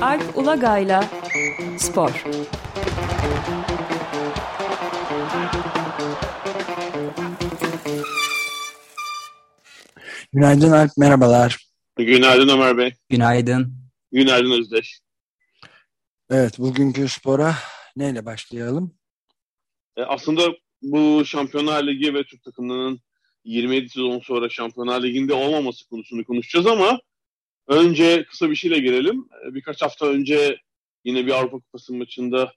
Alp Ulagay'la Spor Günaydın Alp, merhabalar. Günaydın Ömer Bey. Günaydın. Günaydın Özdeş. Evet, bugünkü spora neyle başlayalım? E, aslında bu Şampiyonlar Ligi ve Türk takımlarının 27 sezon sonra Şampiyonlar Ligi'nde olmaması konusunu konuşacağız ama önce kısa bir şeyle girelim. E, birkaç hafta önce yine bir Avrupa Kupası maçında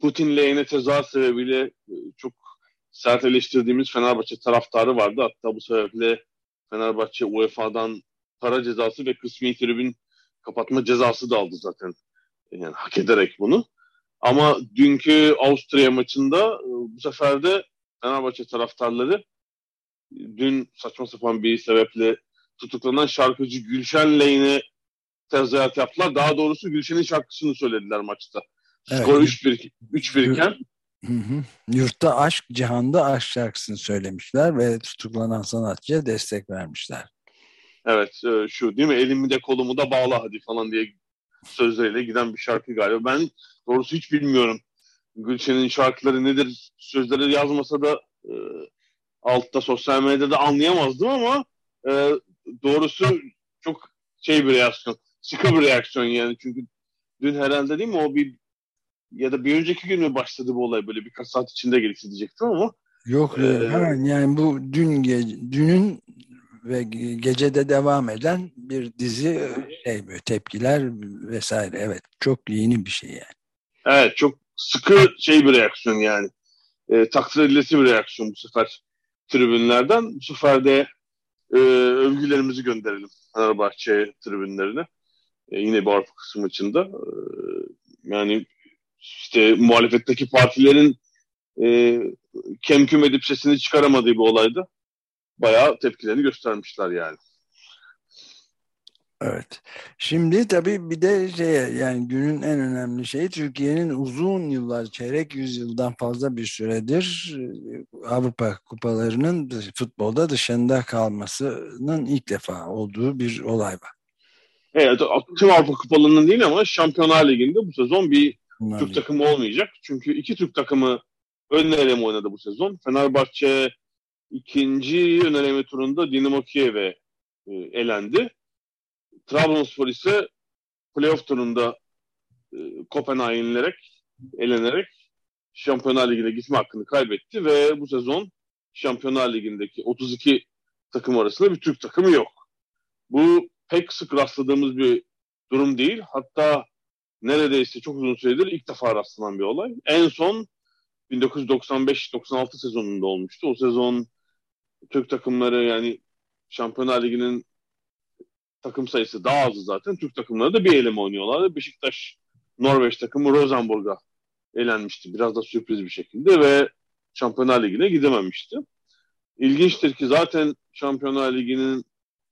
Putin lehine tezahürat sebebiyle e, çok sert eleştirdiğimiz Fenerbahçe taraftarı vardı. Hatta bu sebeple Fenerbahçe UEFA'dan para cezası ve kısmi tribün kapatma cezası da aldı zaten. Yani hak ederek bunu. Ama dünkü Avusturya maçında e, bu sefer de Fenerbahçe taraftarları dün saçma sapan bir sebeple tutuklanan şarkıcı Gülşen Lehine tezahürat yaptılar. Daha doğrusu Gülşen'in şarkısını söylediler maçta. Evet. Skor 3-1 3-1 iken Hı hı. Yurtta Aşk, Cihanda Aşk şarkısını söylemişler ve tutuklanan sanatçıya destek vermişler. Evet e, şu değil mi elimi de kolumu da bağla hadi falan diye sözleriyle giden bir şarkı galiba. Ben doğrusu hiç bilmiyorum. Gülşen'in şarkıları nedir sözleri yazmasa da e, altta sosyal medyada anlayamazdım ama e, doğrusu çok şey bir reaksiyon. Sıkı bir reaksiyon yani çünkü dün herhalde değil mi o bir ya da bir önceki gün mü başladı bu olay böyle birkaç saat içinde gelişti diyecektim ama. Yok ee, hemen yani bu dün gece, dünün ve gecede devam eden bir dizi şey böyle tepkiler vesaire evet çok yeni bir şey yani. Evet çok sıkı şey bir reaksiyon yani. E, takdir edilesi bir reaksiyon bu sefer tribünlerden. Bu sefer de e, övgülerimizi gönderelim Fenerbahçe tribünlerine. E, yine bu Avrupa kısmı maçında. E, yani işte muhalefetteki partilerin e, kemküm edip sesini çıkaramadığı bir olaydı. Bayağı tepkilerini göstermişler yani. Evet. Şimdi tabii bir de şey yani günün en önemli şeyi Türkiye'nin uzun yıllar, çeyrek yüzyıldan fazla bir süredir e, Avrupa kupalarının futbolda dışında kalmasının ilk defa olduğu bir olay var. Evet, tüm Avrupa kupalarının değil ama Şampiyonlar Ligi'nde bu sezon bir Bunlar Türk takımı olmayacak. Çünkü iki Türk takımı ön eleme oynadı bu sezon. Fenerbahçe ikinci ön eleme turunda Dinamo Kiev'e e, elendi. Trabzonspor ise playoff turunda e, Kopenhag'a yenilerek, elenerek Şampiyonlar Ligi'ne gitme hakkını kaybetti ve bu sezon Şampiyonlar Ligi'ndeki 32 takım arasında bir Türk takımı yok. Bu pek sık rastladığımız bir durum değil. Hatta neredeyse çok uzun süredir ilk defa rastlanan bir olay. En son 1995-96 sezonunda olmuştu. O sezon Türk takımları yani Şampiyonlar Ligi'nin takım sayısı daha azdı zaten. Türk takımları da bir eleme oynuyorlardı. Beşiktaş Norveç takımı Rosenborg'a elenmişti. Biraz da sürpriz bir şekilde ve Şampiyonlar Ligi'ne gidememişti. İlginçtir ki zaten Şampiyonlar Ligi'nin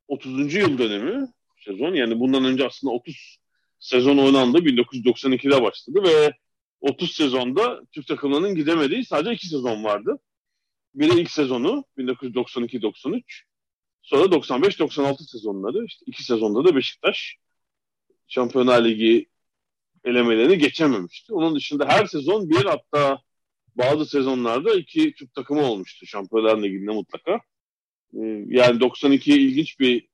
30. yıl dönemi sezon yani bundan önce aslında 30 sezon oynandı. 1992'de başladı ve 30 sezonda Türk takımlarının gidemediği sadece iki sezon vardı. Biri ilk sezonu 1992-93. Sonra 95-96 sezonları. İşte iki sezonda da Beşiktaş Şampiyonlar Ligi elemelerini geçememişti. Onun dışında her sezon bir hatta bazı sezonlarda iki Türk takımı olmuştu Şampiyonlar Ligi'nde mutlaka. Ee, yani 92 ilginç bir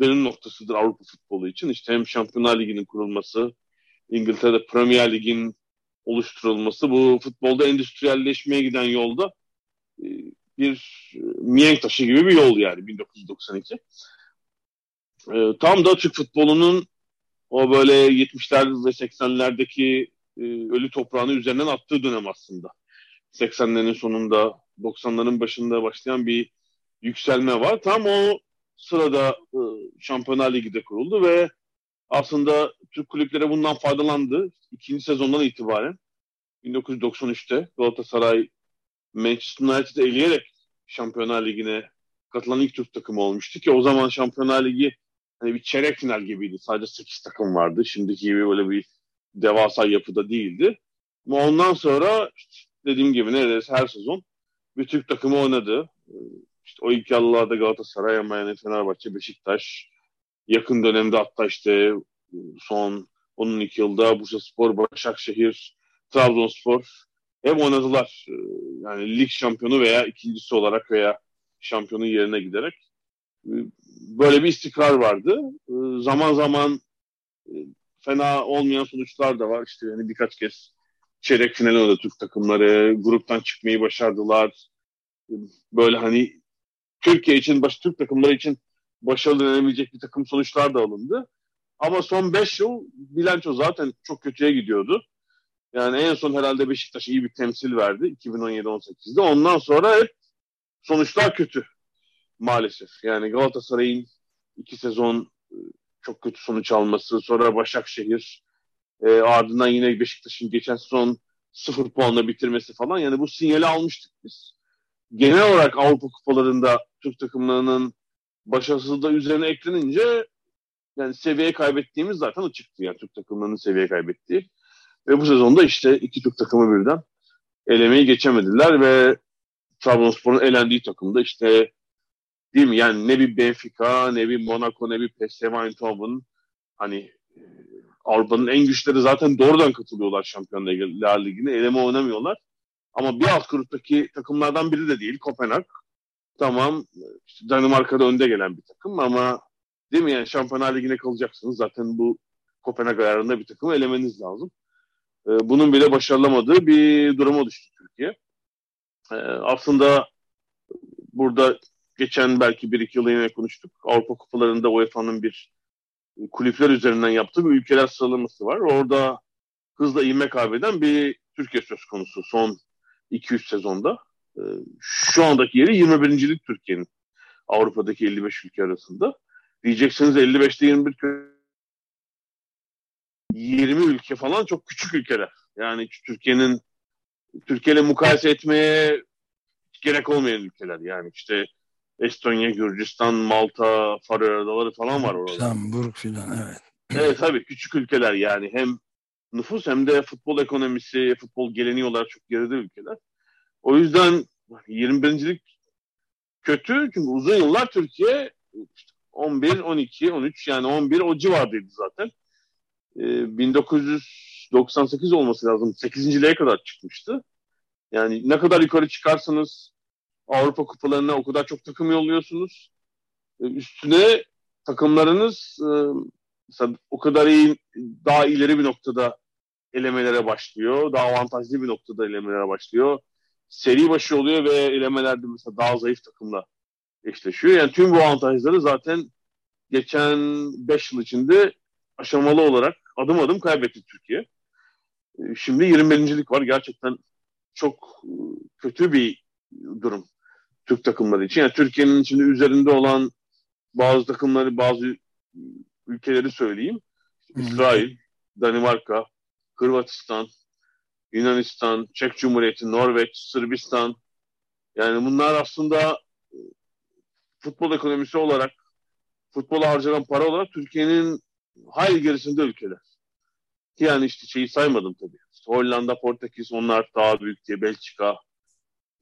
dönüm noktasıdır Avrupa futbolu için. İşte hem Şampiyonlar Ligi'nin kurulması, İngiltere'de Premier Lig'in oluşturulması, bu futbolda endüstriyelleşmeye giden yolda e, bir e, mihenk taşı gibi bir yol yani 1992. E, tam da Türk futbolunun o böyle 70'ler ve 80'lerdeki ölü toprağını üzerinden attığı dönem aslında. 80'lerin sonunda, 90'ların başında başlayan bir yükselme var. Tam o sırada e, Şampiyonlar Ligi de kuruldu ve aslında Türk kulüpleri bundan faydalandı. İkinci sezondan itibaren 1993'te Galatasaray Manchester United'ı eleyerek Şampiyonlar Ligi'ne katılan ilk Türk takımı olmuştu ki o zaman Şampiyonlar Ligi hani bir çeyrek final gibiydi. Sadece 8 takım vardı. Şimdiki gibi böyle bir devasa yapıda değildi. Ama ondan sonra işte dediğim gibi neredeyse her sezon bir Türk takımı oynadı. İşte o ilk yıllarda Galatasaray ama yani Fenerbahçe, Beşiktaş, yakın dönemde hatta işte son 12 yılda Bursa Spor, Başakşehir, Trabzonspor hem oynadılar. E, yani lig şampiyonu veya ikincisi olarak veya şampiyonun yerine giderek. E, böyle bir istikrar vardı. E, zaman zaman fena olmayan sonuçlar da var. İşte yani birkaç kez çeyrek final oynadı Türk takımları. Gruptan çıkmayı başardılar. Böyle hani Türkiye için, baş, Türk takımları için başarılı denebilecek bir takım sonuçlar da alındı. Ama son 5 yıl bilanço zaten çok kötüye gidiyordu. Yani en son herhalde Beşiktaş iyi bir temsil verdi 2017-18'de. Ondan sonra hep sonuçlar kötü maalesef. Yani Galatasaray'ın iki sezon e, çok kötü sonuç alması, sonra Başakşehir, e, ardından yine Beşiktaş'ın geçen sezon sıfır puanla bitirmesi falan. Yani bu sinyali almıştık biz. Genel olarak Avrupa kupalarında Türk takımlarının başarısızlığı üzerine eklenince yani seviye kaybettiğimiz zaten açıktı. Yani Türk takımlarının seviye kaybettiği. Ve bu sezonda işte iki Türk takımı birden elemeyi geçemediler ve Trabzonspor'un elendiği takımda işte değil mi? Yani ne bir Benfica, ne bir Monaco, ne bir PSV Eindhoven hani e, Avrupa'nın en güçleri zaten doğrudan katılıyorlar Şampiyonlar Ligi'ne. Eleme oynamıyorlar. Ama bir alt gruptaki takımlardan biri de değil. Kopenhag. Tamam. İşte Danimarka'da önde gelen bir takım ama değil mi? Yani Şampiyonlar Ligi'ne kalacaksınız. Zaten bu Kopenhag ayarında bir takımı elemeniz lazım. Ee, bunun bile başarılamadığı bir duruma düştü Türkiye. Ee, aslında burada geçen belki bir iki yıl yine konuştuk. Avrupa Kupalarında UEFA'nın bir kulüpler üzerinden yaptığı bir ülkeler sıralaması var. Orada hızla ivme kaybeden bir Türkiye söz konusu son 200 sezonda. Ee, şu andaki yeri 21. lik Türkiye'nin Avrupa'daki 55 ülke arasında. Diyeceksiniz 55'te 21 20 ülke falan çok küçük ülkeler. Yani Türkiye'nin Türkiye ile mukayese etmeye gerek olmayan ülkeler. Yani işte Estonya, Gürcistan, Malta, Faroe Adaları falan var orada. Lüksemburg falan evet. Evet tabii küçük ülkeler yani hem nüfus hem de futbol ekonomisi, futbol geleneği olarak çok geride ülkeler. O yüzden 21. kötü çünkü uzun yıllar Türkiye 11, 12, 13 yani 11 o civardaydı zaten. 1998 ee, olması lazım. 8. liğe kadar çıkmıştı. Yani ne kadar yukarı çıkarsanız Avrupa kupalarına o kadar çok takım yolluyorsunuz. Ee, üstüne takımlarınız e, o kadar iyi, daha ileri bir noktada elemelere başlıyor. Daha avantajlı bir noktada elemelere başlıyor. Seri başı oluyor ve elemelerde mesela daha zayıf takımla eşleşiyor. Yani tüm bu avantajları zaten geçen 5 yıl içinde aşamalı olarak adım adım kaybetti Türkiye. Ee, şimdi 21. var. Gerçekten çok e, kötü bir durum Türk takımları için. Yani Türkiye'nin şimdi üzerinde olan bazı takımları, bazı ülkeleri söyleyeyim. İsrail, Danimarka, Hırvatistan, Yunanistan, Çek Cumhuriyeti, Norveç, Sırbistan. Yani bunlar aslında e, futbol ekonomisi olarak, futbola harcanan para olarak Türkiye'nin hayli gerisinde ülkeler. Yani işte şeyi saymadım tabii. Hollanda, Portekiz onlar daha büyük diye Belçika,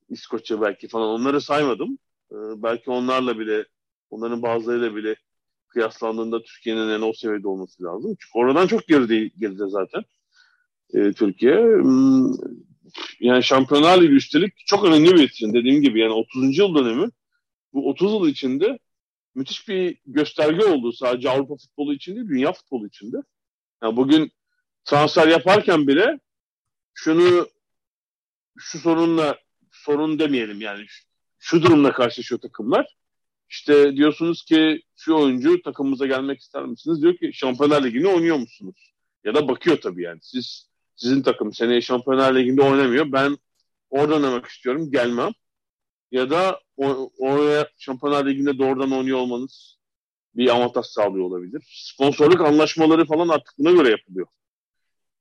İskoçya belki falan onları saymadım. Ee, belki onlarla bile onların bazılarıyla bile kıyaslandığında Türkiye'nin en o seviyede olması lazım. Çünkü oradan çok geride, geride zaten e, Türkiye. Hmm, yani Şampiyonlar Ligi üstelik çok önemli bir etkin dediğim gibi yani 30. yıl dönemi bu 30 yıl içinde müthiş bir gösterge oldu sadece Avrupa futbolu için değil, dünya futbolu için de. Yani bugün transfer yaparken bile şunu şu sorunla sorun demeyelim yani şu, şu durumla karşılaşıyor takımlar. İşte diyorsunuz ki şu oyuncu takımımıza gelmek ister misiniz? Diyor ki Şampiyonlar Ligi'nde oynuyor musunuz? Ya da bakıyor tabii yani. Siz sizin takım seneye Şampiyonlar Ligi'nde oynamıyor. Ben orada oynamak istiyorum. Gelmem ya da oraya Şampiyonlar Ligi'nde doğrudan oynuyor olmanız bir avantaj sağlıyor olabilir. Sponsorluk anlaşmaları falan artık buna göre yapılıyor.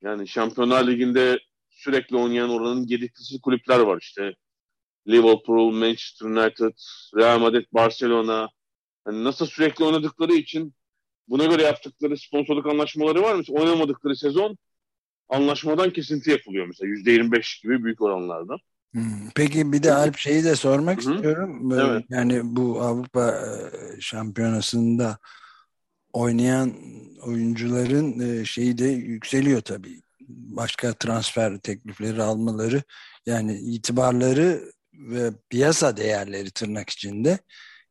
Yani Şampiyonlar Ligi'nde sürekli oynayan oranın gediklisi kulüpler var işte. Liverpool, Manchester United, Real Madrid, Barcelona. Yani nasıl sürekli oynadıkları için buna göre yaptıkları sponsorluk anlaşmaları var mı? Oynamadıkları sezon anlaşmadan kesinti yapılıyor mesela %25 gibi büyük oranlarda. Peki bir de Alp şeyi de sormak Hı-hı. istiyorum. Evet. Yani bu Avrupa e, Şampiyonası'nda oynayan oyuncuların e, şeyi de yükseliyor tabii. Başka transfer teklifleri almaları yani itibarları ve piyasa değerleri tırnak içinde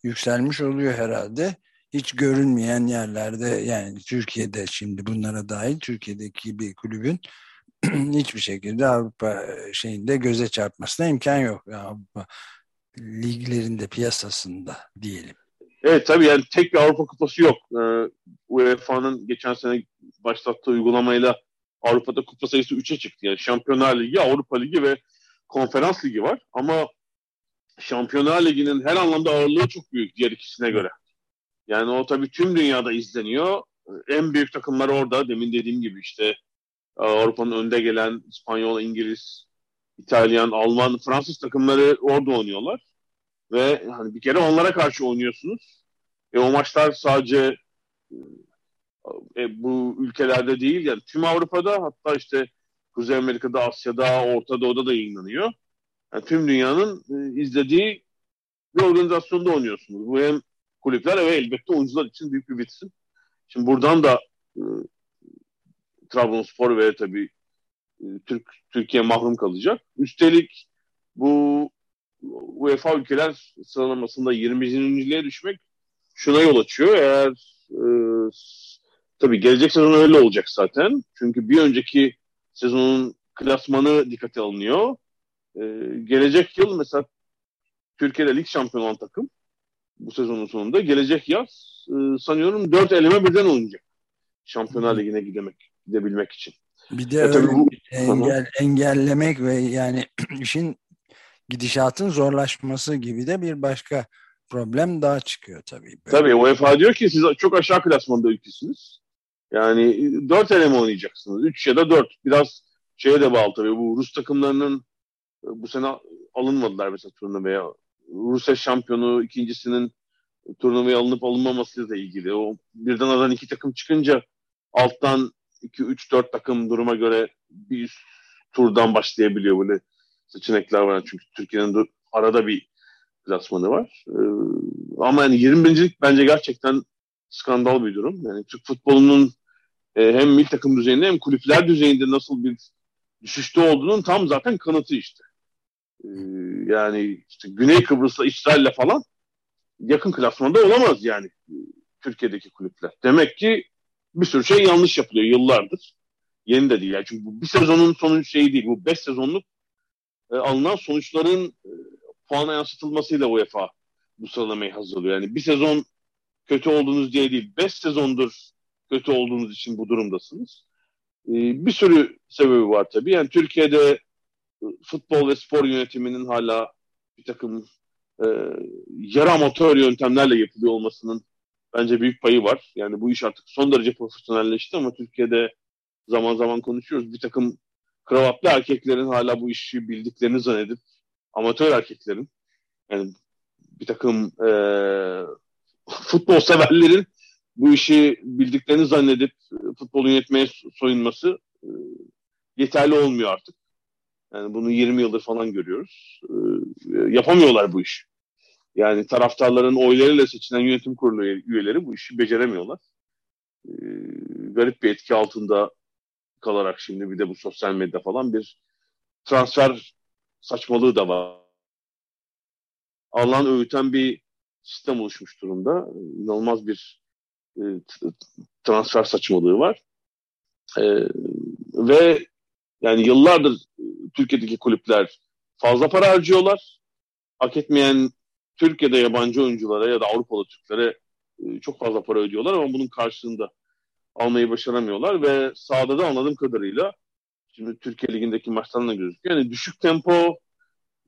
yükselmiş oluyor herhalde. Hiç görünmeyen yerlerde yani Türkiye'de şimdi bunlara dahil Türkiye'deki bir kulübün hiçbir şekilde Avrupa şeyinde göze çarpmasına imkan yok. Avrupa liglerinde piyasasında diyelim. Evet tabii yani tek bir Avrupa Kupası yok. UEFA'nın geçen sene başlattığı uygulamayla Avrupa'da kupa sayısı 3'e çıktı. Yani Şampiyonlar Ligi, Avrupa Ligi ve Konferans Ligi var. Ama Şampiyonlar Ligi'nin her anlamda ağırlığı çok büyük diğer ikisine göre. Yani o tabii tüm dünyada izleniyor. En büyük takımlar orada. Demin dediğim gibi işte Avrupa'nın önde gelen İspanyol, İngiliz, İtalyan, Alman, Fransız takımları orada oynuyorlar. Ve hani bir kere onlara karşı oynuyorsunuz. E, o maçlar sadece e, bu ülkelerde değil yani tüm Avrupa'da hatta işte Kuzey Amerika'da, Asya'da, Orta Doğu'da da yayınlanıyor. Yani tüm dünyanın e, izlediği bir organizasyonda oynuyorsunuz. Bu hem kulüpler ve elbette oyuncular için büyük bir vitrin. Şimdi buradan da e, Trabzonspor ve tabii e, Türk Türkiye mahrum kalacak. Üstelik bu UEFA ülkeler sıralamasında 20. düşmek şuna yol açıyor. Eğer e, tabii gelecek sezon öyle olacak zaten. Çünkü bir önceki sezonun klasmanı dikkate alınıyor. E, gelecek yıl mesela Türkiye'de lig şampiyonu olan takım bu sezonun sonunda gelecek yaz e, sanıyorum dört eleme birden oynayacak. Şampiyonlar Ligi'ne gidemek, gidebilmek için. Bir de e, öyle bu, engel, engellemek ve yani işin gidişatın zorlaşması gibi de bir başka problem daha çıkıyor tabii. Böyle. Tabii UEFA diyor ki siz çok aşağı klasmanda ülkesiniz. Yani dört eleme oynayacaksınız. Üç ya da dört. Biraz şeye de bağlı tabii. Bu Rus takımlarının e, bu sene alınmadılar mesela turnuvaya. Rusya şampiyonu ikincisinin turnuvaya alınıp alınmamasıyla da ilgili. O birden aradan iki takım çıkınca alttan 2 3 4 takım duruma göre bir üst turdan başlayabiliyor böyle seçenekler var. Çünkü Türkiye'nin arada bir klasmanı var. Ee, ama yani 20. bence gerçekten skandal bir durum. Yani Türk futbolunun e, hem milli takım düzeyinde hem kulüpler düzeyinde nasıl bir düşüşte olduğunun tam zaten kanıtı işte. Ee, yani işte Güney Kıbrıs'la İsrail'le falan yakın klasmanda olamaz yani Türkiye'deki kulüpler. Demek ki bir sürü şey yanlış yapılıyor yıllardır. Yeni de değil. Çünkü bu bir sezonun sonucu şeyi değil. Bu beş sezonluk e, alınan sonuçların e, puana yansıtılmasıyla UEFA bu sıralamayı hazırlıyor. Yani bir sezon kötü olduğunuz diye değil. Beş sezondur kötü olduğunuz için bu durumdasınız. E, bir sürü sebebi var tabii. Yani Türkiye'de e, futbol ve spor yönetiminin hala bir takım e, yarı amatör yöntemlerle yapılıyor olmasının bence büyük payı var. Yani bu iş artık son derece profesyonelleşti ama Türkiye'de zaman zaman konuşuyoruz. Bir takım kravatlı erkeklerin hala bu işi bildiklerini zannedip amatör erkeklerin yani bir takım e, futbol severlerin bu işi bildiklerini zannedip futbol yönetmeye soyunması e, yeterli olmuyor artık. Yani bunu 20 yıldır falan görüyoruz. E, yapamıyorlar bu işi. Yani taraftarların oylarıyla seçilen yönetim kurulu üyeleri bu işi beceremiyorlar. E, garip bir etki altında kalarak şimdi bir de bu sosyal medya falan bir transfer saçmalığı da var. Alan öğüten bir sistem oluşmuş durumda. İnanılmaz bir e, transfer saçmalığı var. E, ve yani yıllardır Türkiye'deki kulüpler fazla para harcıyorlar. Hak etmeyen Türkiye'de yabancı oyunculara ya da Avrupalı Türklere e, çok fazla para ödüyorlar ama bunun karşılığında almayı başaramıyorlar ve sahada da anladığım kadarıyla şimdi Türkiye Ligi'ndeki maçtan da gözüküyor. Yani düşük tempo,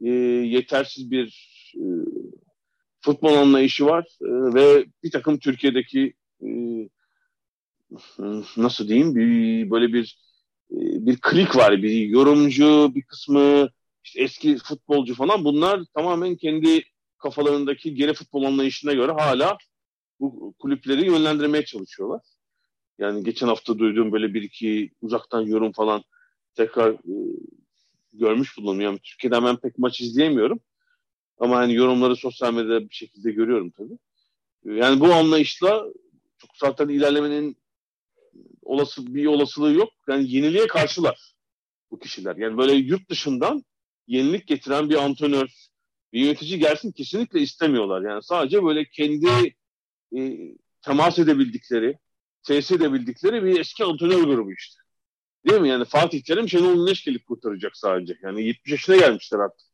e, yetersiz bir e, futbol anlayışı var e, ve bir takım Türkiye'deki e, nasıl diyeyim bir böyle bir e, bir klik var. Bir yorumcu, bir kısmı işte eski futbolcu falan bunlar tamamen kendi kafalarındaki geri futbol anlayışına göre hala bu kulüpleri yönlendirmeye çalışıyorlar. Yani geçen hafta duyduğum böyle bir iki uzaktan yorum falan tekrar e, görmüş bulundum. Yani Türkiye'de ben pek maç izleyemiyorum. Ama hani yorumları sosyal medyada bir şekilde görüyorum tabii. Yani bu anlayışla çok zaten ilerlemenin olası bir olasılığı yok. Yani yeniliğe karşılar bu kişiler. Yani böyle yurt dışından yenilik getiren bir antrenör, bir yönetici gelsin kesinlikle istemiyorlar. Yani sadece böyle kendi e, temas edebildikleri, tesis edebildikleri bir eski antrenör grubu işte. Değil mi? Yani Fatih Terim Şenol Güneş kurtaracak sadece. Yani 70 yaşına gelmişler artık.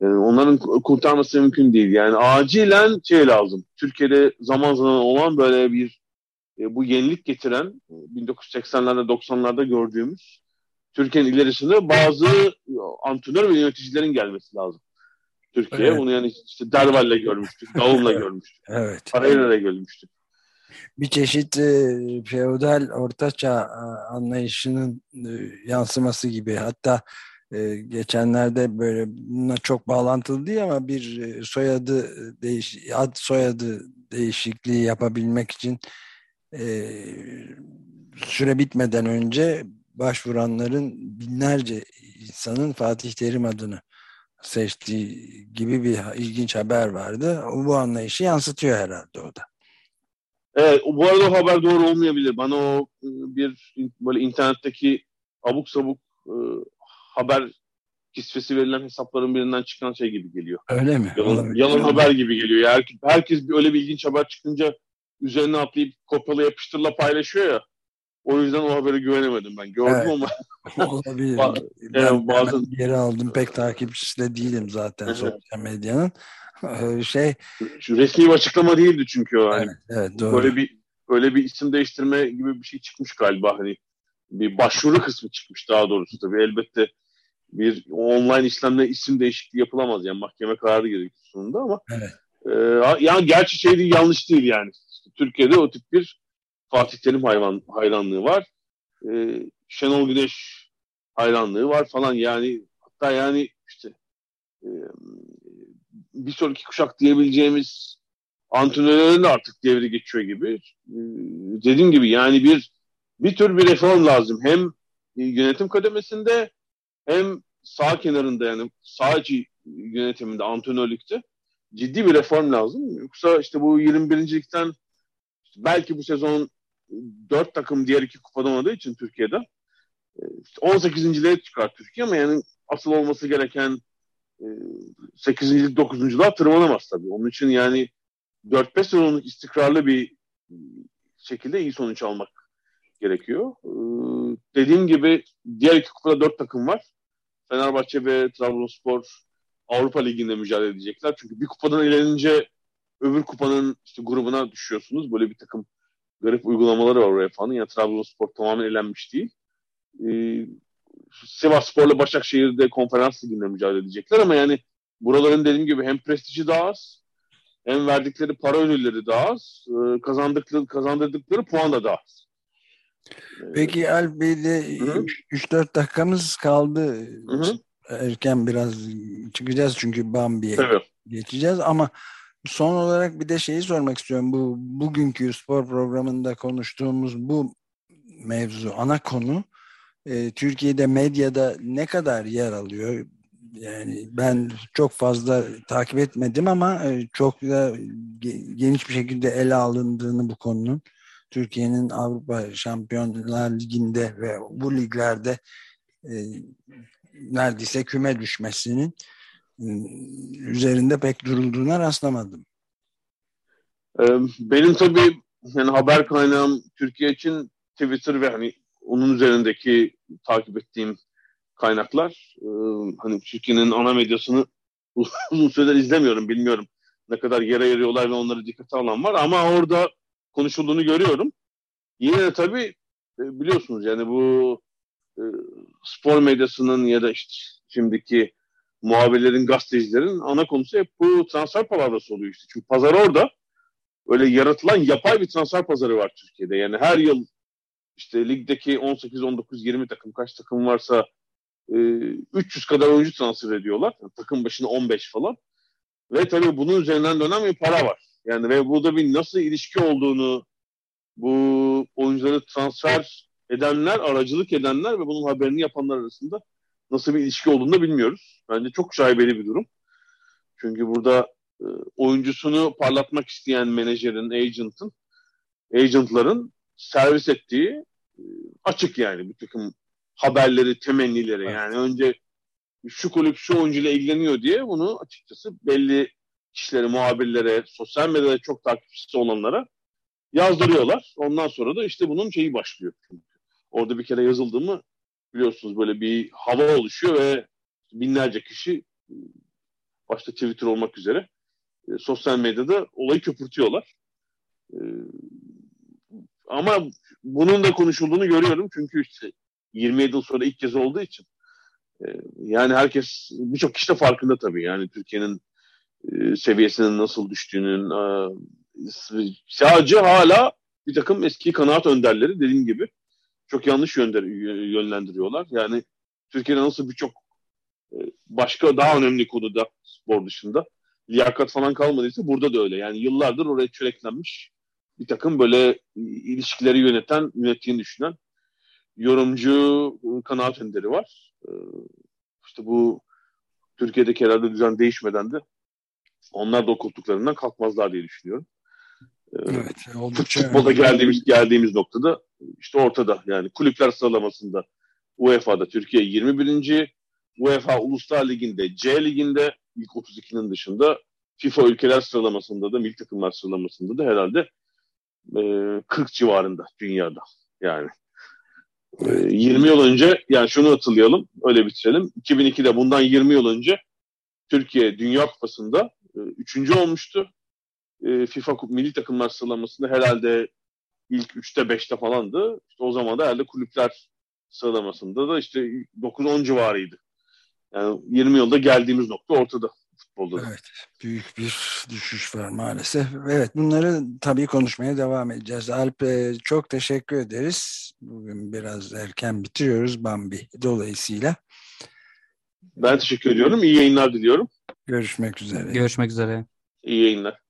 Yani onların kurtarması mümkün değil. Yani acilen şey lazım. Türkiye'de zaman zaman olan böyle bir e, bu yenilik getiren 1980'lerde 90'larda gördüğümüz Türkiye'nin ilerisinde bazı antrenör ve yöneticilerin gelmesi lazım. Türkiye evet. bunu yani işte Derval'le görmüştük, Davum'la görmüştük. evet. Parayla görmüştük. Bir çeşit e, feodal ortaçağ e, anlayışının e, yansıması gibi. Hatta e, geçenlerde böyle buna çok bağlantılı değil ama bir e, soyadı değiş ad soyadı değişikliği yapabilmek için e, süre bitmeden önce başvuranların binlerce insanın Fatih Terim adını seçtiği gibi bir ilginç haber vardı. O bu anlayışı yansıtıyor herhalde o da. Evet, bu arada o haber doğru olmayabilir. Bana o e, bir böyle internetteki abuk sabuk e, haber kisvesi verilen hesapların birinden çıkan şey gibi geliyor. Öyle mi? Yalan, yalan haber gibi geliyor. Herkes, herkes öyle bir ilginç haber çıkınca üzerine atlayıp kopyala yapıştırla paylaşıyor ya. O yüzden o haberi güvenemedim ben. Gördüm evet. ama. Olabilir. ben yani bazen geri aldım. Pek takipçisi de değilim zaten sosyal medyanın. Şey şu resmi bir açıklama değildi çünkü o. Yani. Evet, evet doğru. Böyle bir öyle bir isim değiştirme gibi bir şey çıkmış galiba hani bir başvuru kısmı çıkmış daha doğrusu tabii elbette bir online işlemle isim değişikliği yapılamaz yani mahkeme kararı gerekiyor sonunda ama evet. e, yani gerçi şey değil yanlış değil yani Türkiye'de o tip bir Fatih Terim hayvan hayranlığı var e, Şenol Güneş hayranlığı var falan yani hatta yani işte e, bir sonraki kuşak diyebileceğimiz antrenörlerin de artık devri geçiyor gibi. Ee, dediğim gibi yani bir bir tür bir reform lazım. Hem yönetim kademesinde hem sağ kenarında yani sağcı yönetiminde, antrenörlükte ciddi bir reform lazım. Yoksa işte bu 21. ligden belki bu sezon 4 takım diğer iki kupada olmadığı için Türkiye'de 18. lige çıkar Türkiye ama yani asıl olması gereken 8. 9. daha tırmanamaz tabii. Onun için yani 4-5 sezonluk istikrarlı bir şekilde iyi sonuç almak gerekiyor. Ee, dediğim gibi diğer iki kupada 4 takım var. Fenerbahçe ve Trabzonspor Avrupa Ligi'nde mücadele edecekler. Çünkü bir kupadan elenince öbür kupanın işte grubuna düşüyorsunuz. Böyle bir takım garip uygulamaları var falan. Yani Trabzonspor tamamen elenmiş değil. Ee, Sivas Spor'la Başakşehir'de konferans liginde mücadele edecekler ama yani buraların dediğim gibi hem prestiji daha az hem verdikleri para ödülleri daha az e, kazandıkları, kazandırdıkları puan da daha az. Peki Alp Bey de 3-4 dakikamız kaldı. Hı hı. Erken biraz çıkacağız çünkü Bambi'ye geçeceğiz ama son olarak bir de şeyi sormak istiyorum. Bu bugünkü spor programında konuştuğumuz bu mevzu, ana konu e, Türkiye'de medyada ne kadar yer alıyor? Yani ben çok fazla takip etmedim ama e, çok da geniş bir şekilde ele alındığını bu konunun Türkiye'nin Avrupa Şampiyonlar Ligi'nde ve bu liglerde e, neredeyse küme düşmesinin üzerinde pek durulduğuna rastlamadım. Benim tabii yani haber kaynağım Türkiye için Twitter ve hani onun üzerindeki takip ettiğim kaynaklar e, hani Türkiye'nin ana medyasını uzun süredir izlemiyorum bilmiyorum ne kadar yer ayırıyorlar ve onları dikkate alan var ama orada konuşulduğunu görüyorum. Yine de tabii e, biliyorsunuz yani bu e, spor medyasının ya da işte şimdiki muhabirlerin, gazetecilerin ana konusu hep bu transfer palavrası oluyor işte. Çünkü pazar orada öyle yaratılan yapay bir transfer pazarı var Türkiye'de. Yani her yıl işte ligdeki 18, 19, 20 takım kaç takım varsa e, 300 kadar oyuncu transfer ediyorlar. Yani takım başına 15 falan. Ve tabii bunun üzerinden dönen bir para var. Yani ve burada bir nasıl ilişki olduğunu bu oyuncuları transfer edenler, aracılık edenler ve bunun haberini yapanlar arasında nasıl bir ilişki olduğunu da bilmiyoruz. Bence çok şaibeli bir durum. Çünkü burada e, oyuncusunu parlatmak isteyen menajerin, agent'ın agentların servis ettiği e, açık yani bir takım haberleri, temennileri. Evet. Yani önce şu kulüp şu oyuncuyla ilgileniyor diye bunu açıkçası belli kişilere, muhabirlere, sosyal medyada çok takipçisi olanlara yazdırıyorlar. Ondan sonra da işte bunun şeyi başlıyor. Orada bir kere yazıldı mı biliyorsunuz böyle bir hava oluşuyor ve binlerce kişi başta Twitter olmak üzere e, sosyal medyada olayı köpürtüyorlar. E, ama bunun da konuşulduğunu görüyorum çünkü işte 27 yıl sonra ilk kez olduğu için e, yani herkes birçok kişi de farkında tabii yani Türkiye'nin e, seviyesinin nasıl düştüğünün e, sadece hala bir takım eski kanaat önderleri dediğim gibi çok yanlış yönlendiriyorlar. Yani Türkiye'de nasıl birçok e, başka daha önemli konuda spor dışında liyakat falan kalmadıysa burada da öyle. Yani yıllardır oraya çöreklenmiş bir takım böyle ilişkileri yöneten, yönettiğini düşünen yorumcu kanaat önderi var. E, işte bu Türkiye'deki herhalde düzen değişmeden de onlar da o koltuklarından kalkmazlar diye düşünüyorum. E, evet, oldukça Futbolda geldiğimiz geldiğimiz noktada işte ortada. Yani kulüpler sıralamasında UEFA'da Türkiye 21. UEFA Uluslar Ligi'nde C Ligi'nde ilk 32'nin dışında FIFA ülkeler sıralamasında da milli takımlar sıralamasında da herhalde e, 40 civarında dünyada. Yani e, 20 yıl önce yani şunu hatırlayalım öyle bitirelim. 2002'de bundan 20 yıl önce Türkiye Dünya Kupası'nda e, üçüncü olmuştu. E, FIFA milli takımlar sıralamasında herhalde ilk 3'te 5'te falandı. İşte o zaman da herhalde kulüpler sıralamasında da işte 9-10 civarıydı. Yani 20 yılda geldiğimiz nokta ortada futbolda. Evet, büyük bir düşüş var maalesef. Evet, bunları tabii konuşmaya devam edeceğiz. Alp e, çok teşekkür ederiz. Bugün biraz erken bitiriyoruz Bambi dolayısıyla. Ben teşekkür ediyorum. İyi yayınlar diliyorum. Görüşmek üzere. Görüşmek üzere. İyi yayınlar.